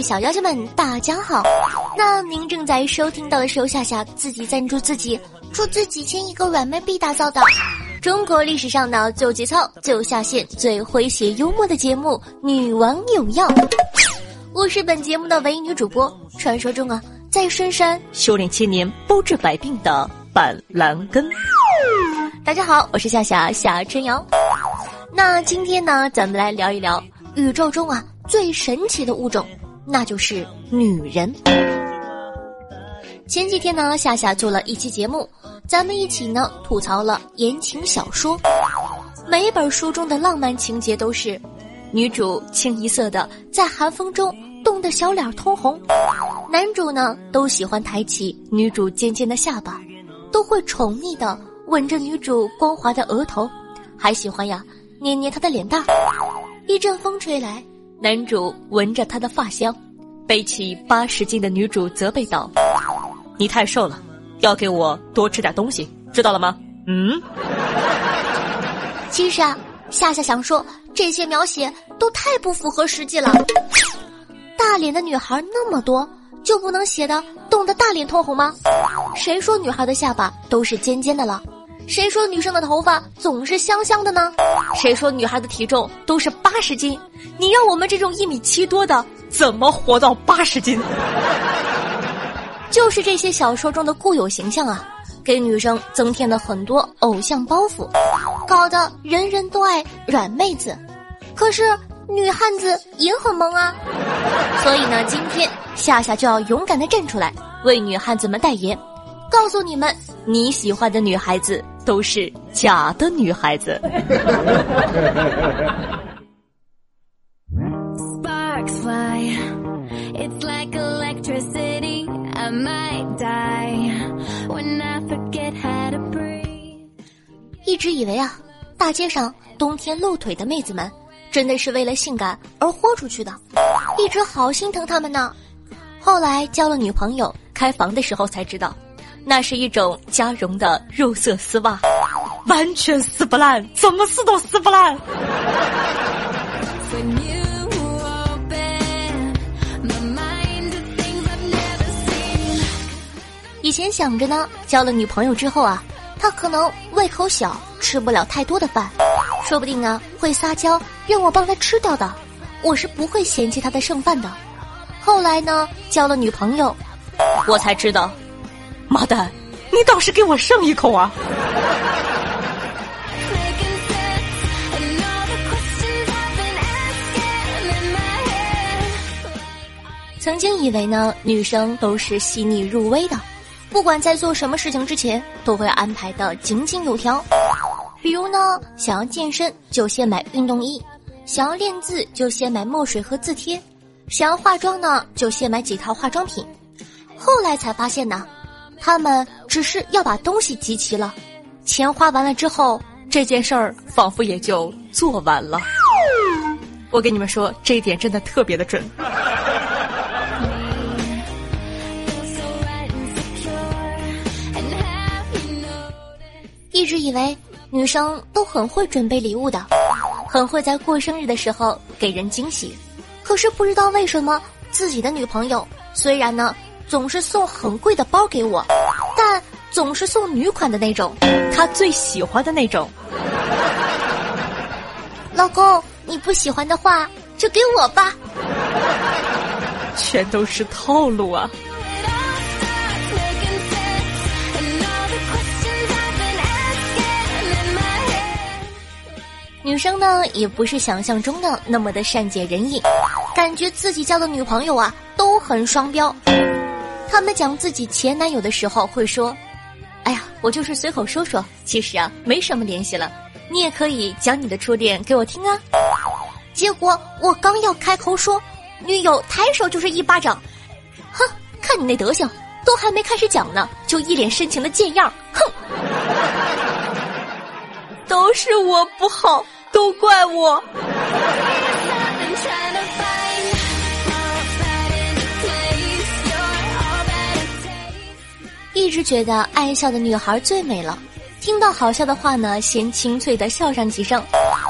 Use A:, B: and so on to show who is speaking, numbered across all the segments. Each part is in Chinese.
A: 位小妖精们，大家好。那您正在收听到的是由夏夏自己赞助自己，出资几千亿个软妹币打造的中国历史上的最节操、最下线、最诙谐幽默的节目《女王有药》。我是本节目的唯一女主播，传说中啊，在深山
B: 修炼千年包治百病的板蓝根。
A: 大家好，我是夏夏夏春瑶。那今天呢，咱们来聊一聊宇宙中啊最神奇的物种，那就是女人。前几天呢，夏夏做了一期节目，咱们一起呢吐槽了言情小说。每一本书中的浪漫情节都是，女主清一色的在寒风中冻得小脸通红，男主呢都喜欢抬起女主尖尖的下巴，都会宠溺的吻着女主光滑的额头，还喜欢呀捏捏她的脸蛋。一阵风吹来，男主闻着她的发香，背起八十斤的女主责备道。
B: 你太瘦了，要给我多吃点东西，知道了吗？嗯。
A: 其实啊，夏夏想说，这些描写都太不符合实际了。大脸的女孩那么多，就不能写的冻得大脸通红吗？谁说女孩的下巴都是尖尖的了？谁说女生的头发总是香香的呢？谁说女孩的体重都是八十斤？你让我们这种一米七多的
B: 怎么活到八十斤？
A: 就是这些小说中的固有形象啊，给女生增添了很多偶像包袱，搞得人人都爱软妹子。可是女汉子也很萌啊，所以呢，今天夏夏就要勇敢的站出来，为女汉子们代言，告诉你们，你喜欢的女孩子都是假的女孩子。一直以为啊，大街上冬天露腿的妹子们，真的是为了性感而豁出去的，一直好心疼他们呢。后来交了女朋友，开房的时候才知道，那是一种加绒的肉色丝袜，
B: 完全撕不烂，怎么撕都撕不烂。
A: 以前想着呢，交了女朋友之后啊，他可能胃口小，吃不了太多的饭，说不定啊会撒娇让我帮他吃掉的，我是不会嫌弃他的剩饭的。后来呢，交了女朋友，
B: 我才知道，妈蛋，你倒是给我剩一口啊！
A: 曾经以为呢，女生都是细腻入微的。不管在做什么事情之前，都会安排的井井有条。比如呢，想要健身就先买运动衣，想要练字就先买墨水和字帖，想要化妆呢就先买几套化妆品。后来才发现呢，他们只是要把东西集齐了，钱花完了之后，这件事儿仿佛也就做完了。
B: 我跟你们说，这一点真的特别的准。
A: 一直以为女生都很会准备礼物的，很会在过生日的时候给人惊喜。可是不知道为什么，自己的女朋友虽然呢总是送很贵的包给我，但总是送女款的那种，
B: 她最喜欢的那种。
A: 老公，你不喜欢的话就给我吧。
B: 全都是套路啊！
A: 女生呢，也不是想象中的那么的善解人意，感觉自己交的女朋友啊都很双标。他们讲自己前男友的时候会说：“哎呀，我就是随口说说，其实啊没什么联系了。你也可以讲你的初恋给我听啊。”结果我刚要开口说，女友抬手就是一巴掌，哼，看你那德行，都还没开始讲呢，就一脸深情的贱样，哼，都是我不好。都怪我一直觉得爱笑的女孩最美了，听到好笑的话呢，先清脆的笑上几声，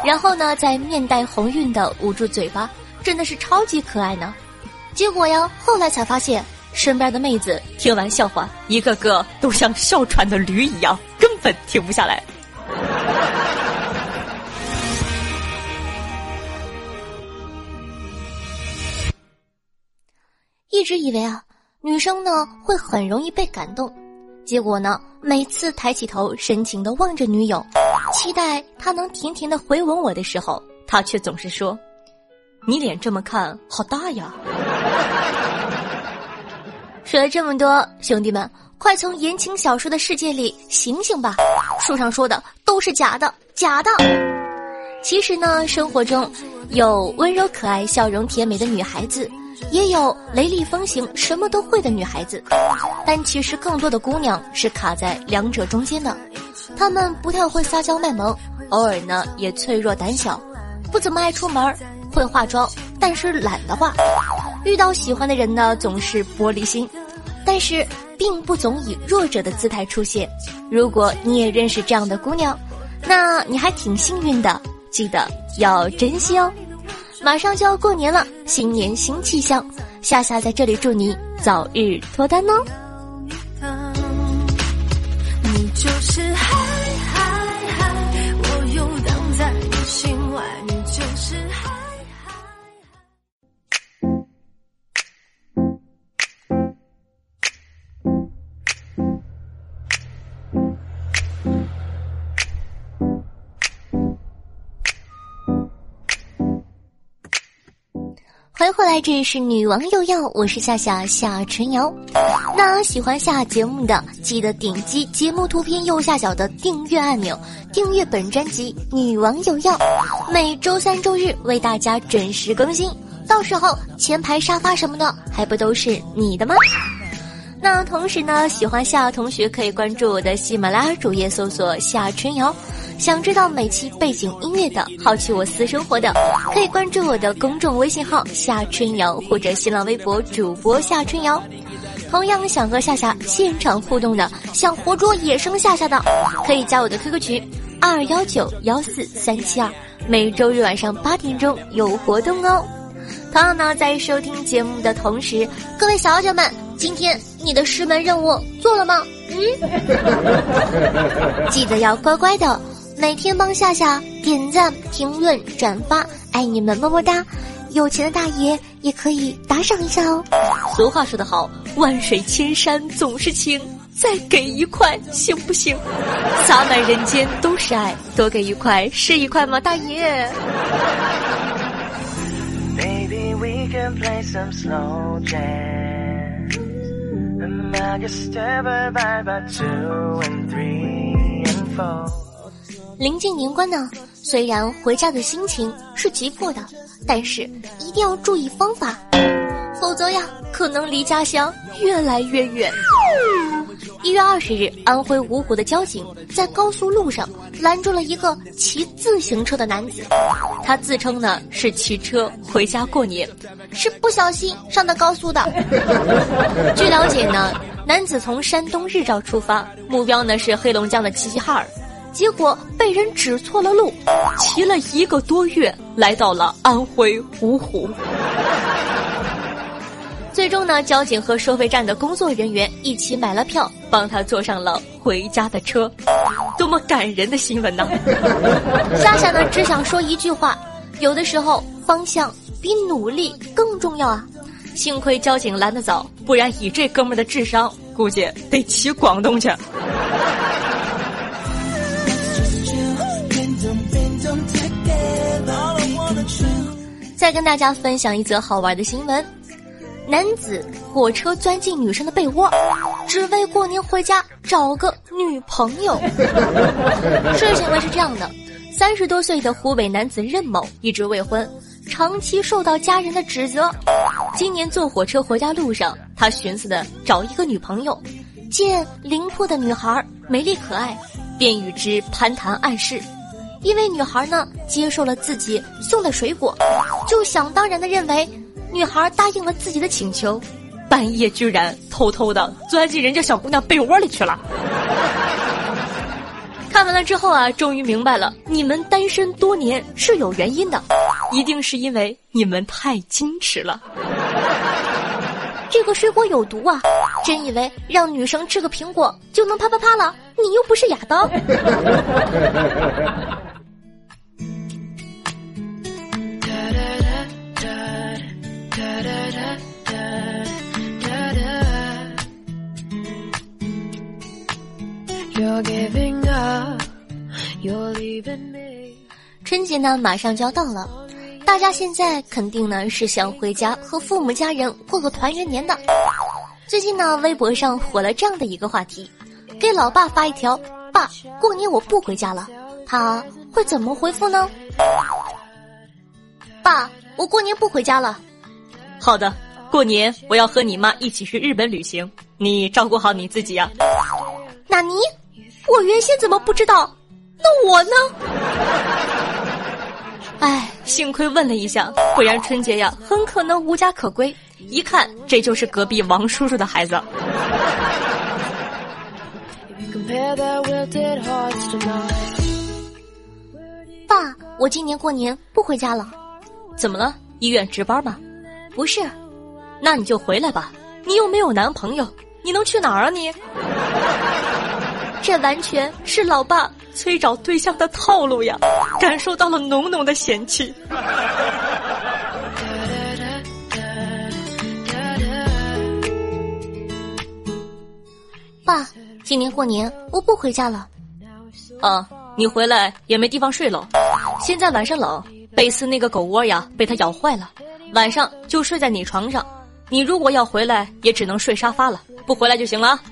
A: 然后呢，再面带红晕的捂住嘴巴，真的是超级可爱呢。结果呀，后来才发现身边的妹子听完笑话，一个个都像哮喘的驴一样，根本停不下来。一直以为啊，女生呢会很容易被感动。结果呢？每次抬起头，深情的望着女友，期待她能甜甜的回吻我的时候，她却总是说：“你脸这么看好大呀。”说了这么多，兄弟们，快从言情小说的世界里醒醒吧！书上说的都是假的，假的。其实呢，生活中有温柔可爱、笑容甜美的女孩子。也有雷厉风行、什么都会的女孩子，但其实更多的姑娘是卡在两者中间的。她们不太会撒娇卖萌，偶尔呢也脆弱胆小，不怎么爱出门，会化妆，但是懒得化。遇到喜欢的人呢，总是玻璃心，但是并不总以弱者的姿态出现。如果你也认识这样的姑娘，那你还挺幸运的，记得要珍惜哦。马上就要过年了，新年新气象，夏夏在这里祝你早日脱单哦。你就是欢迎回来，这里是女王又要，我是夏夏夏春瑶。那喜欢下节目的，记得点击节目图片右下角的订阅按钮，订阅本专辑《女王有要》，每周三、周日为大家准时更新。到时候前排沙发什么的，还不都是你的吗？那同时呢，喜欢夏同学可以关注我的喜马拉雅主页，搜索夏春瑶。想知道每期背景音乐的，好奇我私生活的，可以关注我的公众微信号夏春瑶或者新浪微博主播夏春瑶。同样想和夏夏现场互动的，想活捉野生夏夏的，可以加我的 QQ 群二幺九幺四三七二，每周日晚上八点钟有活动哦。同样呢，在收听节目的同时，各位小姐们，今天你的师门任务做了吗？嗯，记得要乖乖的。每天帮夏夏点赞、评论、转发，爱你们么么哒！有钱的大爷也可以打赏一下哦。俗话说得好，万水千山总是情，再给一块行不行？洒满人间都是爱，多给一块是一块吗，大爷？Baby, we can play some slow jazz. 临近年关呢，虽然回家的心情是急迫的，但是一定要注意方法，否则呀，可能离家乡越来越远。一月二十日，安徽芜湖的交警在高速路上拦住了一个骑自行车的男子，他自称呢是骑车回家过年，是不小心上的高速的。据了解呢，男子从山东日照出发，目标呢是黑龙江的齐齐哈尔。结果被人指错了路，骑了一个多月，来到了安徽芜湖。最终呢，交警和收费站的工作人员一起买了票，帮他坐上了回家的车。多么感人的新闻呢！夏夏呢，只想说一句话：有的时候方向比努力更重要啊！幸亏交警拦得早，不然以这哥们的智商，估计得骑广东去。再跟大家分享一则好玩的新闻：男子火车钻进女生的被窝，只为过年回家找个女朋友。事情呢是这样的：三十多岁的湖北男子任某一直未婚，长期受到家人的指责。今年坐火车回家路上，他寻思的找一个女朋友，见邻铺的女孩美丽可爱，便与之攀谈暗示。因为女孩呢接受了自己送的水果，就想当然的认为女孩答应了自己的请求。
B: 半夜居然偷偷的钻进人家小姑娘被窝里去了。看完了之后啊，终于明白了，你们单身多年是有原因的，一定是因为你们太矜持了。
A: 这个水果有毒啊！真以为让女生吃个苹果就能啪啪啪了？你又不是亚当。春节呢，马上就要到了，大家现在肯定呢是想回家和父母家人过个团圆年的。最近呢，微博上火了这样的一个话题：给老爸发一条“爸，过年我不回家了”，他会怎么回复呢？爸，我过年不回家了。
B: 好的，过年我要和你妈一起去日本旅行，你照顾好你自己呀。
A: 纳尼？我原先怎么不知道？那我呢？
B: 哎，幸亏问了一下，不然春节呀很可能无家可归。一看，这就是隔壁王叔叔的孩子。
A: 爸，我今年过年不回家了。
B: 怎么了？医院值班吗？
A: 不是。
B: 那你就回来吧。你又没有男朋友，你能去哪儿啊你？这完全是老爸。催找对象的套路呀，感受到了浓浓的嫌弃。
A: 爸，今年过年我不回家了。
B: 啊，你回来也没地方睡喽。现在晚上冷，贝斯那个狗窝呀被它咬坏了，晚上就睡在你床上。你如果要回来，也只能睡沙发了，不回来就行了。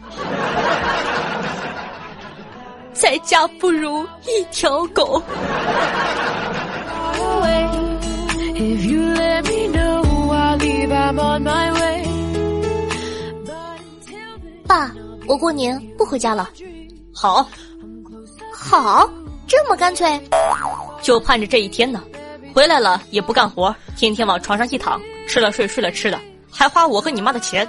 B: 在家不如一条狗。
A: 爸，我过年不回家了。
B: 好，
A: 好，这么干脆，
B: 就盼着这一天呢。回来了也不干活，天天往床上一躺，吃了睡，睡了吃的，还花我和你妈的钱。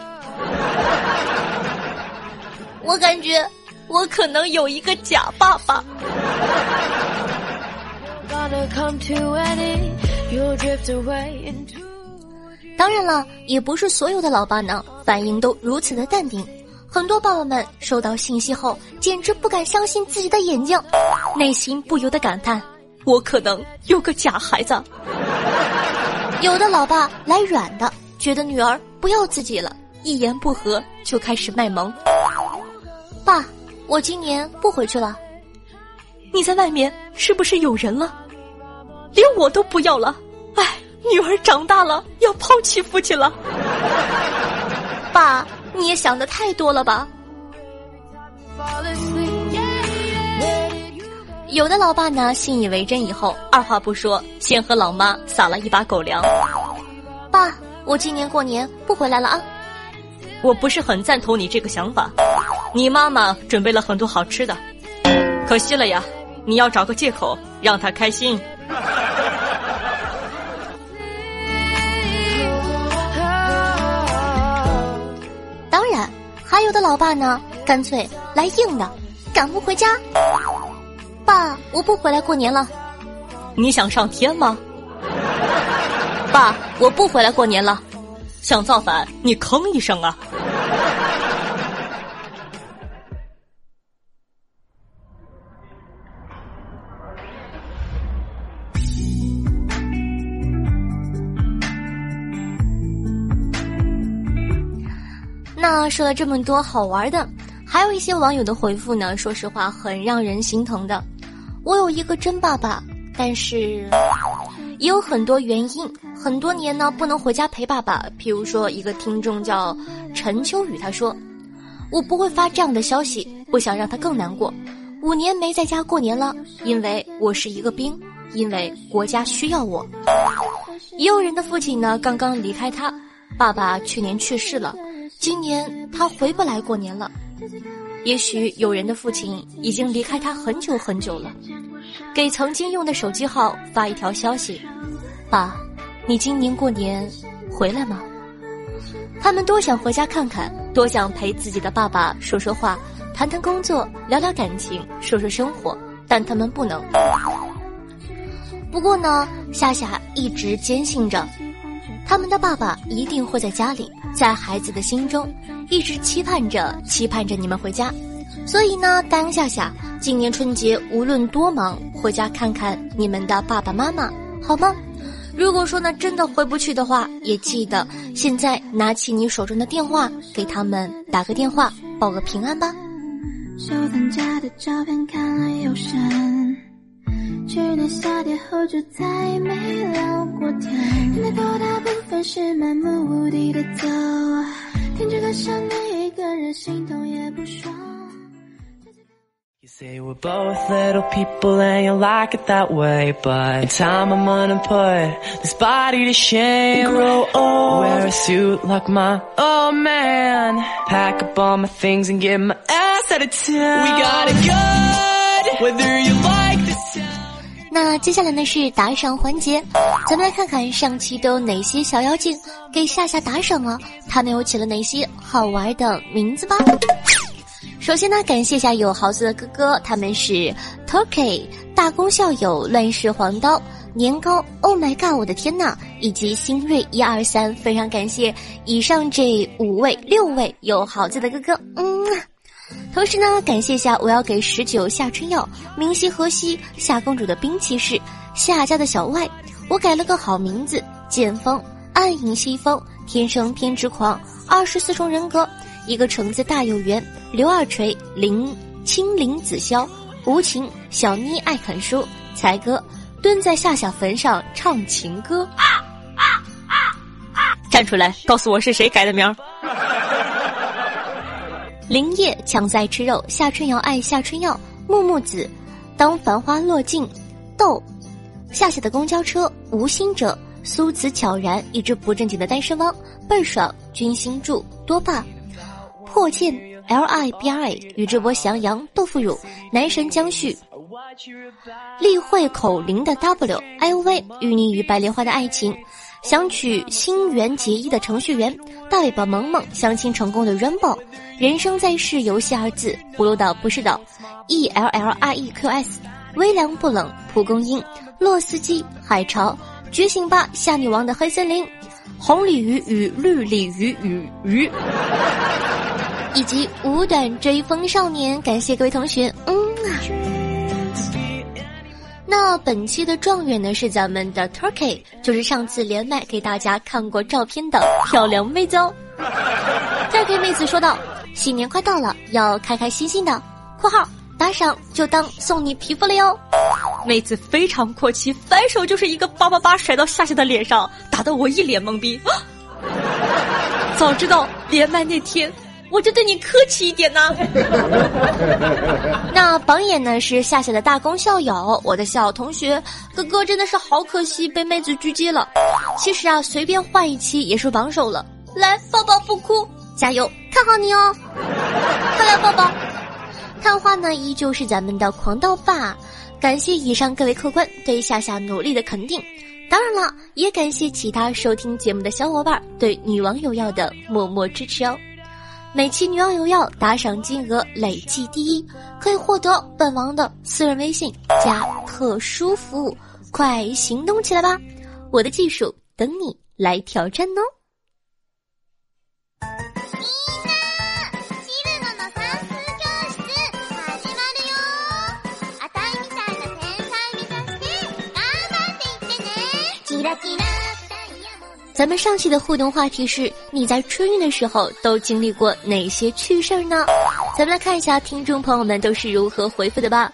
A: 我感觉。我可能有一个假爸爸。当然了，也不是所有的老爸呢反应都如此的淡定。很多爸爸们收到信息后，简直不敢相信自己的眼睛，内心不由得感叹：
B: 我可能有个假孩子。
A: 有的老爸来软的，觉得女儿不要自己了，一言不合就开始卖萌。爸。我今年不回去了，
B: 你在外面是不是有人了？连我都不要了，哎，女儿长大了要抛弃父亲了。
A: 爸，你也想的太多了吧？有的老爸呢，信以为真以后，二话不说，先和老妈撒了一把狗粮。爸，我今年过年不回来了啊。
B: 我不是很赞同你这个想法。你妈妈准备了很多好吃的，可惜了呀！你要找个借口让她开心。
A: 当然，还有的老爸呢，干脆来硬的，赶不回家？爸，我不回来过年了。
B: 你想上天吗？
A: 爸，我不回来过年了。
B: 想造反，你吭一声啊！
A: 那说了这么多好玩的，还有一些网友的回复呢，说实话很让人心疼的。我有一个真爸爸，但是也有很多原因，很多年呢不能回家陪爸爸。譬如说，一个听众叫陈秋雨，他说：“我不会发这样的消息，不想让他更难过。五年没在家过年了，因为我是一个兵，因为国家需要我。”也有人的父亲呢刚刚离开他，爸爸去年去世了。今年他回不来过年了，也许有人的父亲已经离开他很久很久了。给曾经用的手机号发一条消息：“爸，你今年过年回来吗？”他们多想回家看看，多想陪自己的爸爸说说话，谈谈工作，聊聊感情，说说生活，但他们不能。不过呢，夏夏一直坚信着，他们的爸爸一定会在家里，在孩子的心中，一直期盼着，期盼着你们回家。所以呢，答应夏夏，今年春节无论多忙，回家看看你们的爸爸妈妈，好吗？如果说呢真的回不去的话，也记得现在拿起你手中的电话，给他们打个电话，报个平安吧。收藏家的照片看了又删，去年夏天后就再没聊过天，现在多大部分是漫无地的走，听着歌想你一个人心痛也不爽。Say we're both little people and you like it that way But in time I'm gonna put this body to shame oh, oh. Wear a suit like my oh man Pack up all my things and get my ass out of town We got it good whether you like this 那接下来呢是打赏环节，咱们来看看上期都有哪些小妖精给夏夏打赏了，他们又起了哪些好玩的名字吧。首先呢，感谢一下有豪子的哥哥，他们是 Turkey 大功校友乱世黄刀年糕，Oh my god，我的天呐，以及新锐一二三，非常感谢以上这五位六位有豪子的哥哥，嗯，同时呢，感谢下我要给十九夏春药明夕河西夏公主的兵器是夏家的小外，我改了个好名字，剑锋暗影西风天生偏执狂二十四重人格。一个橙子大有缘，刘二锤林青林子潇，无情小妮爱啃书，才哥蹲在夏夏坟上唱情歌，啊啊啊啊
B: 站出来告诉我是谁改的名儿。
A: 林叶抢在吃肉，夏春瑶爱夏春药，木木子当繁花落尽，豆。夏夏的公交车无心者，苏子悄然一只不正经的单身汪倍儿爽，君心柱多霸。破剑 L I B R A 宇智波翔阳豆腐乳男神江旭，例会口令的 W I O V 与你与白莲花的爱情，想娶星原结衣的程序员，大尾巴萌萌相亲成功的 Rainbow，人生在世游戏二字葫芦岛不是岛，E L L I E Q S 微凉不冷蒲公英洛斯基海潮觉醒吧夏女王的黑森林，红鲤鱼与绿鲤鱼与鱼。以及五短追风少年，感谢各位同学。嗯啊，那本期的状元呢是咱们的 Turkey，就是上次连麦给大家看过照片的漂亮妹子哦。Turkey 妹子说道：“新年快到了，要开开心心的。”（括号打赏就当送你皮肤了哟。）
B: 妹子非常阔气，反手就是一个八八八甩到夏夏的脸上，打得我一脸懵逼。早知道连麦那天。我就对你客气一点呢。
A: 那榜眼呢是夏夏的大功校友，我的小同学哥哥真的是好可惜被妹子狙击了。其实啊，随便换一期也是榜首了。来抱抱不哭，加油，看好你哦。快来抱抱。看花呢依旧是咱们的狂刀霸，感谢以上各位客官对夏夏努力的肯定。当然了，也感谢其他收听节目的小伙伴对女王有要的默默支持哦。每期女网友要打赏金额累计第一，可以获得本王的私人微信加特殊服务，快行动起来吧！我的技术等你来挑战哦。咱们上期的互动话题是：你在春运的时候都经历过哪些趣事儿呢？咱们来看一下听众朋友们都是如何回复的吧。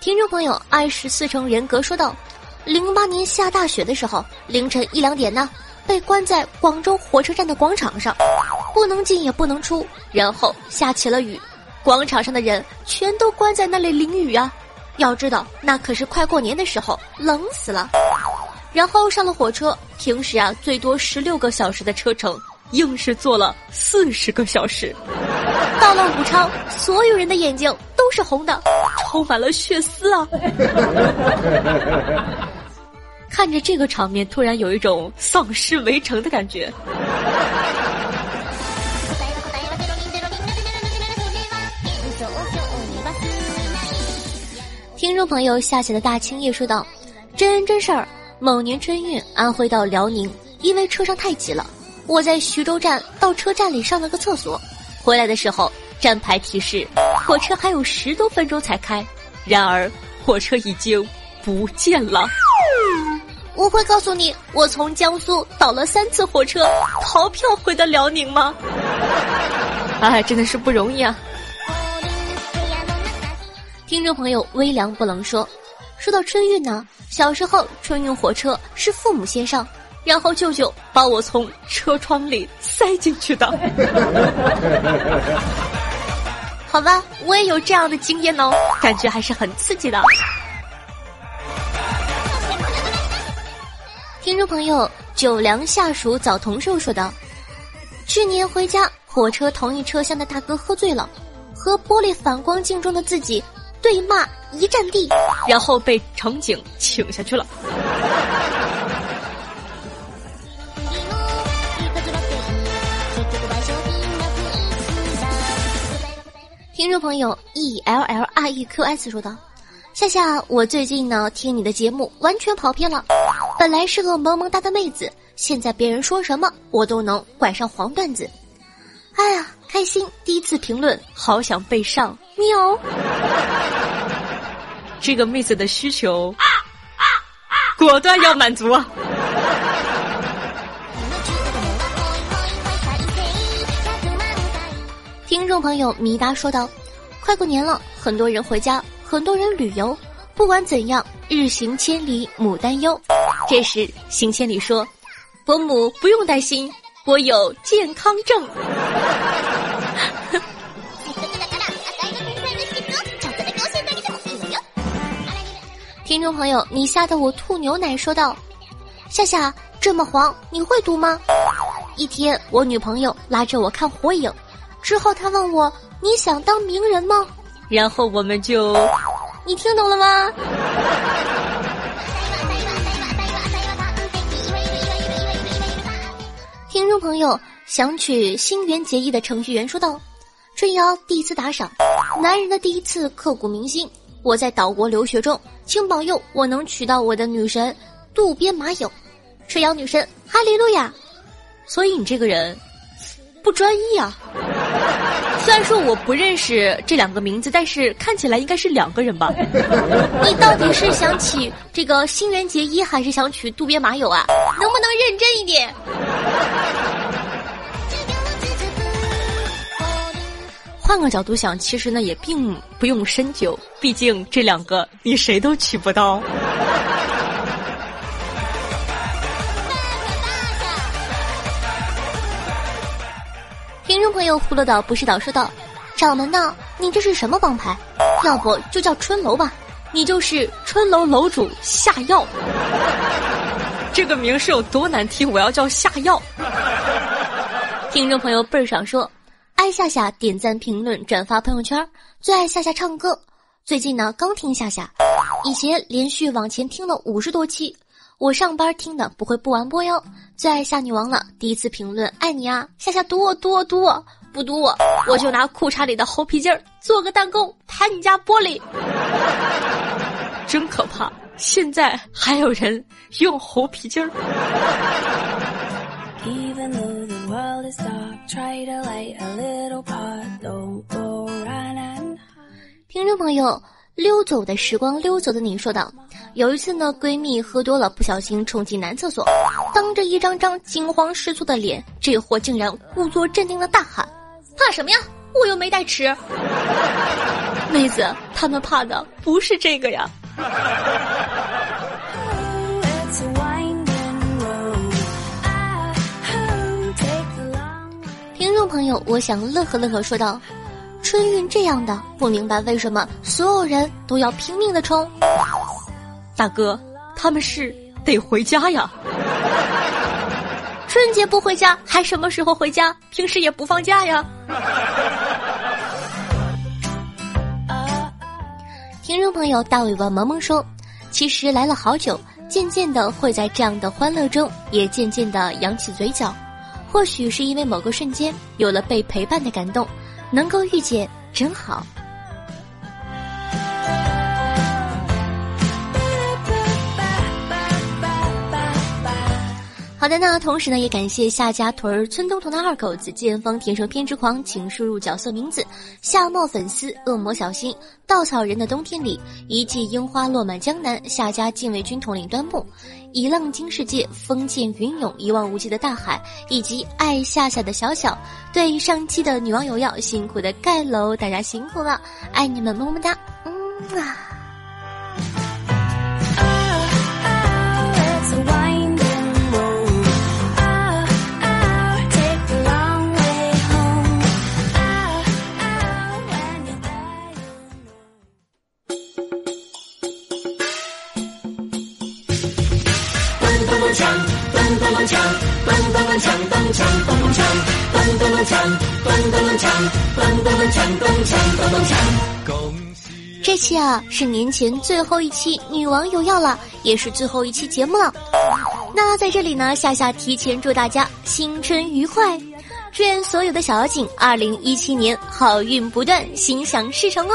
A: 听众朋友二十四重人格说道：零八年下大雪的时候，凌晨一两点呢，被关在广州火车站的广场上，不能进也不能出，然后下起了雨，广场上的人全都关在那里淋雨啊。要知道，那可是快过年的时候，冷死了。然后上了火车平时啊最多十六个小时的车程硬是坐了四十个小时。到了武昌所有人的眼睛都是红的充满了血丝啊。看着这个场面突然有一种丧尸围城的感觉。听众朋友下雪的大青叶说道真人真事儿某年春运，安徽到辽宁，因为车上太挤了，我在徐州站到车站里上了个厕所，回来的时候站牌提示火车还有十多分钟才开，然而火车已经不见了。
B: 我会告诉你，我从江苏倒了三次火车，逃票回的辽宁吗？哎，真的是不容易啊。”
A: 听众朋友微凉不能说：“说到春运呢，小时候春运火车是父母先上，
B: 然后舅舅把我从车窗里塞进去的。好吧，我也有这样的经验哦，感觉还是很刺激的。”
A: 听众朋友九良下属早同寿说道：“去年回家，火车同一车厢的大哥喝醉了，和玻璃反光镜中的自己。”对骂一站地，
B: 然后被乘警请下去了。
A: 听众朋友 e l l r e q s 说道：“夏夏，我最近呢听你的节目完全跑偏了，本来是个萌萌哒的妹子，现在别人说什么我都能拐上黄段子。哎呀，开心！第一次评论，好想被上喵。”
B: 这个妹子的需求，果断要满足啊！
A: 听众朋友米达说道：“快过年了，很多人回家，很多人旅游。不管怎样，日行千里母担忧。”这时，行千里说：“伯母不用担心，我有健康证。”听众朋友，你吓得我吐牛奶，说道：“夏夏这么黄，你会读吗？”一天，我女朋友拉着我看火影，之后她问我：“你想当名人吗？”
B: 然后我们就，
A: 你听懂了吗？听众朋友想取新垣结衣的程序员说道：“春瑶第一次打赏，男人的第一次刻骨铭心。”我在岛国留学中，请保佑我能娶到我的女神渡边麻友，春瑶女神哈利路亚。
B: 所以你这个人不专一啊。虽然说我不认识这两个名字，但是看起来应该是两个人吧？
A: 你到底是想娶这个新垣结衣，还是想娶渡边麻友啊？能不能认真一点？
B: 换个角度想，其实呢也并不用深究，毕竟这两个你谁都娶不到。
A: 听众朋友，葫芦岛不是岛说道：“掌门呢？你这是什么帮派？要不就叫春楼吧？
B: 你就是春楼楼主下药。这个名是有多难听？我要叫下药。”
A: 听众朋友倍儿爽说。爱夏夏点赞、评论、转发朋友圈，最爱夏夏唱歌。最近呢，刚听夏夏，以前连续往前听了五十多期，我上班听的不会不完播哟。最爱夏女王了，第一次评论爱你啊，夏夏读我读我读我，不读我我就拿裤衩里的猴皮筋儿做个弹弓弹你家玻璃，
B: 真可怕！现在还有人用猴皮筋儿。
A: 听众朋友，溜走的时光，溜走的你说道：“有一次呢，闺蜜喝多了，不小心冲进男厕所，当着一张张惊慌失措的脸，这货竟然故作镇定的大喊：‘怕什么呀？我又没带尺。’
B: 妹子，他们怕的不是这个呀。”
A: 朋友，我想乐呵乐呵说道：“春运这样的，不明白为什么所有人都要拼命的冲。”
B: 大哥，他们是得回家呀。
A: 春节不回家，还什么时候回家？平时也不放假呀。听众朋友，大尾巴萌萌说：“其实来了好久，渐渐的会在这样的欢乐中，也渐渐的扬起嘴角。”或许是因为某个瞬间有了被陪伴的感动，能够遇见真好。好的，那同时呢，也感谢夏家屯儿村东头的二狗子、剑锋天生偏执狂，请输入角色名字。夏末粉丝、恶魔小新、稻草人的冬天里、一季樱花落满江南、夏家禁卫军统领端木、以浪惊世界、风剑云涌、一望无际的大海，以及爱夏夏的小小。对上期的女网友要辛苦的盖楼，大家辛苦了，爱你们么么哒，嗯啊。
B: 咚咚锵，咚锵，咚咚锵，咚咚咚锵，
A: 咚咚咚锵，咚咚咚锵，咚锵，咚咚锵。恭喜这期啊是年前最后一期女王有药了，也是最后一期节目了。那在这里呢，夏夏提前祝大家新春愉快，祝愿所有的小妖精二零一七年好运不断，心想事成哦。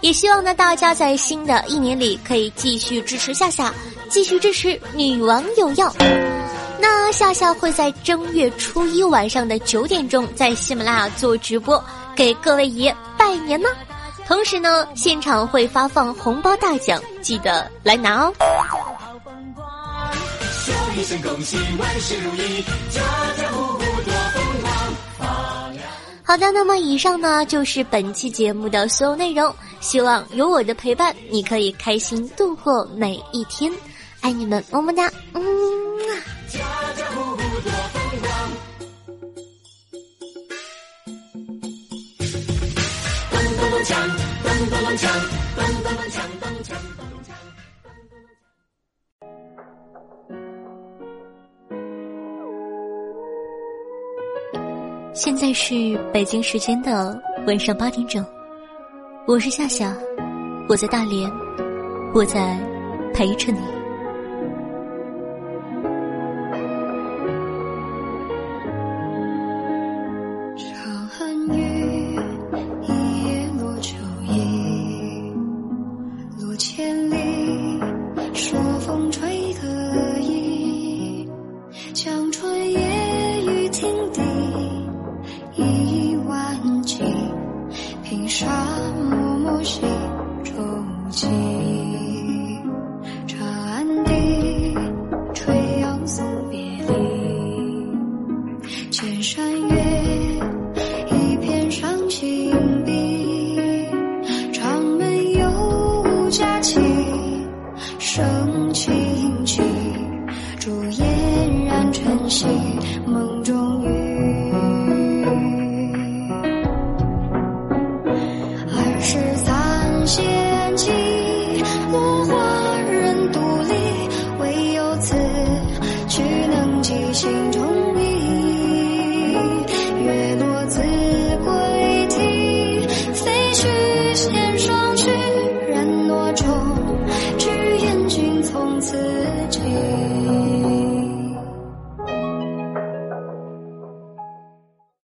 A: 也希望呢大家在新的一年里可以继续支持夏夏，继续支持女王有药。那夏夏会在正月初一晚上的九点钟在喜马拉雅做直播，给各位爷拜年呢。同时呢，现场会发放红包大奖，记得来拿哦。好的，那么以上呢就是本期节目的所有内容。希望有我的陪伴，你可以开心度过每一天。爱你们，么么哒，嗯。北京时间的晚上八点整，我是夏夏，我在大连，我在陪着你。起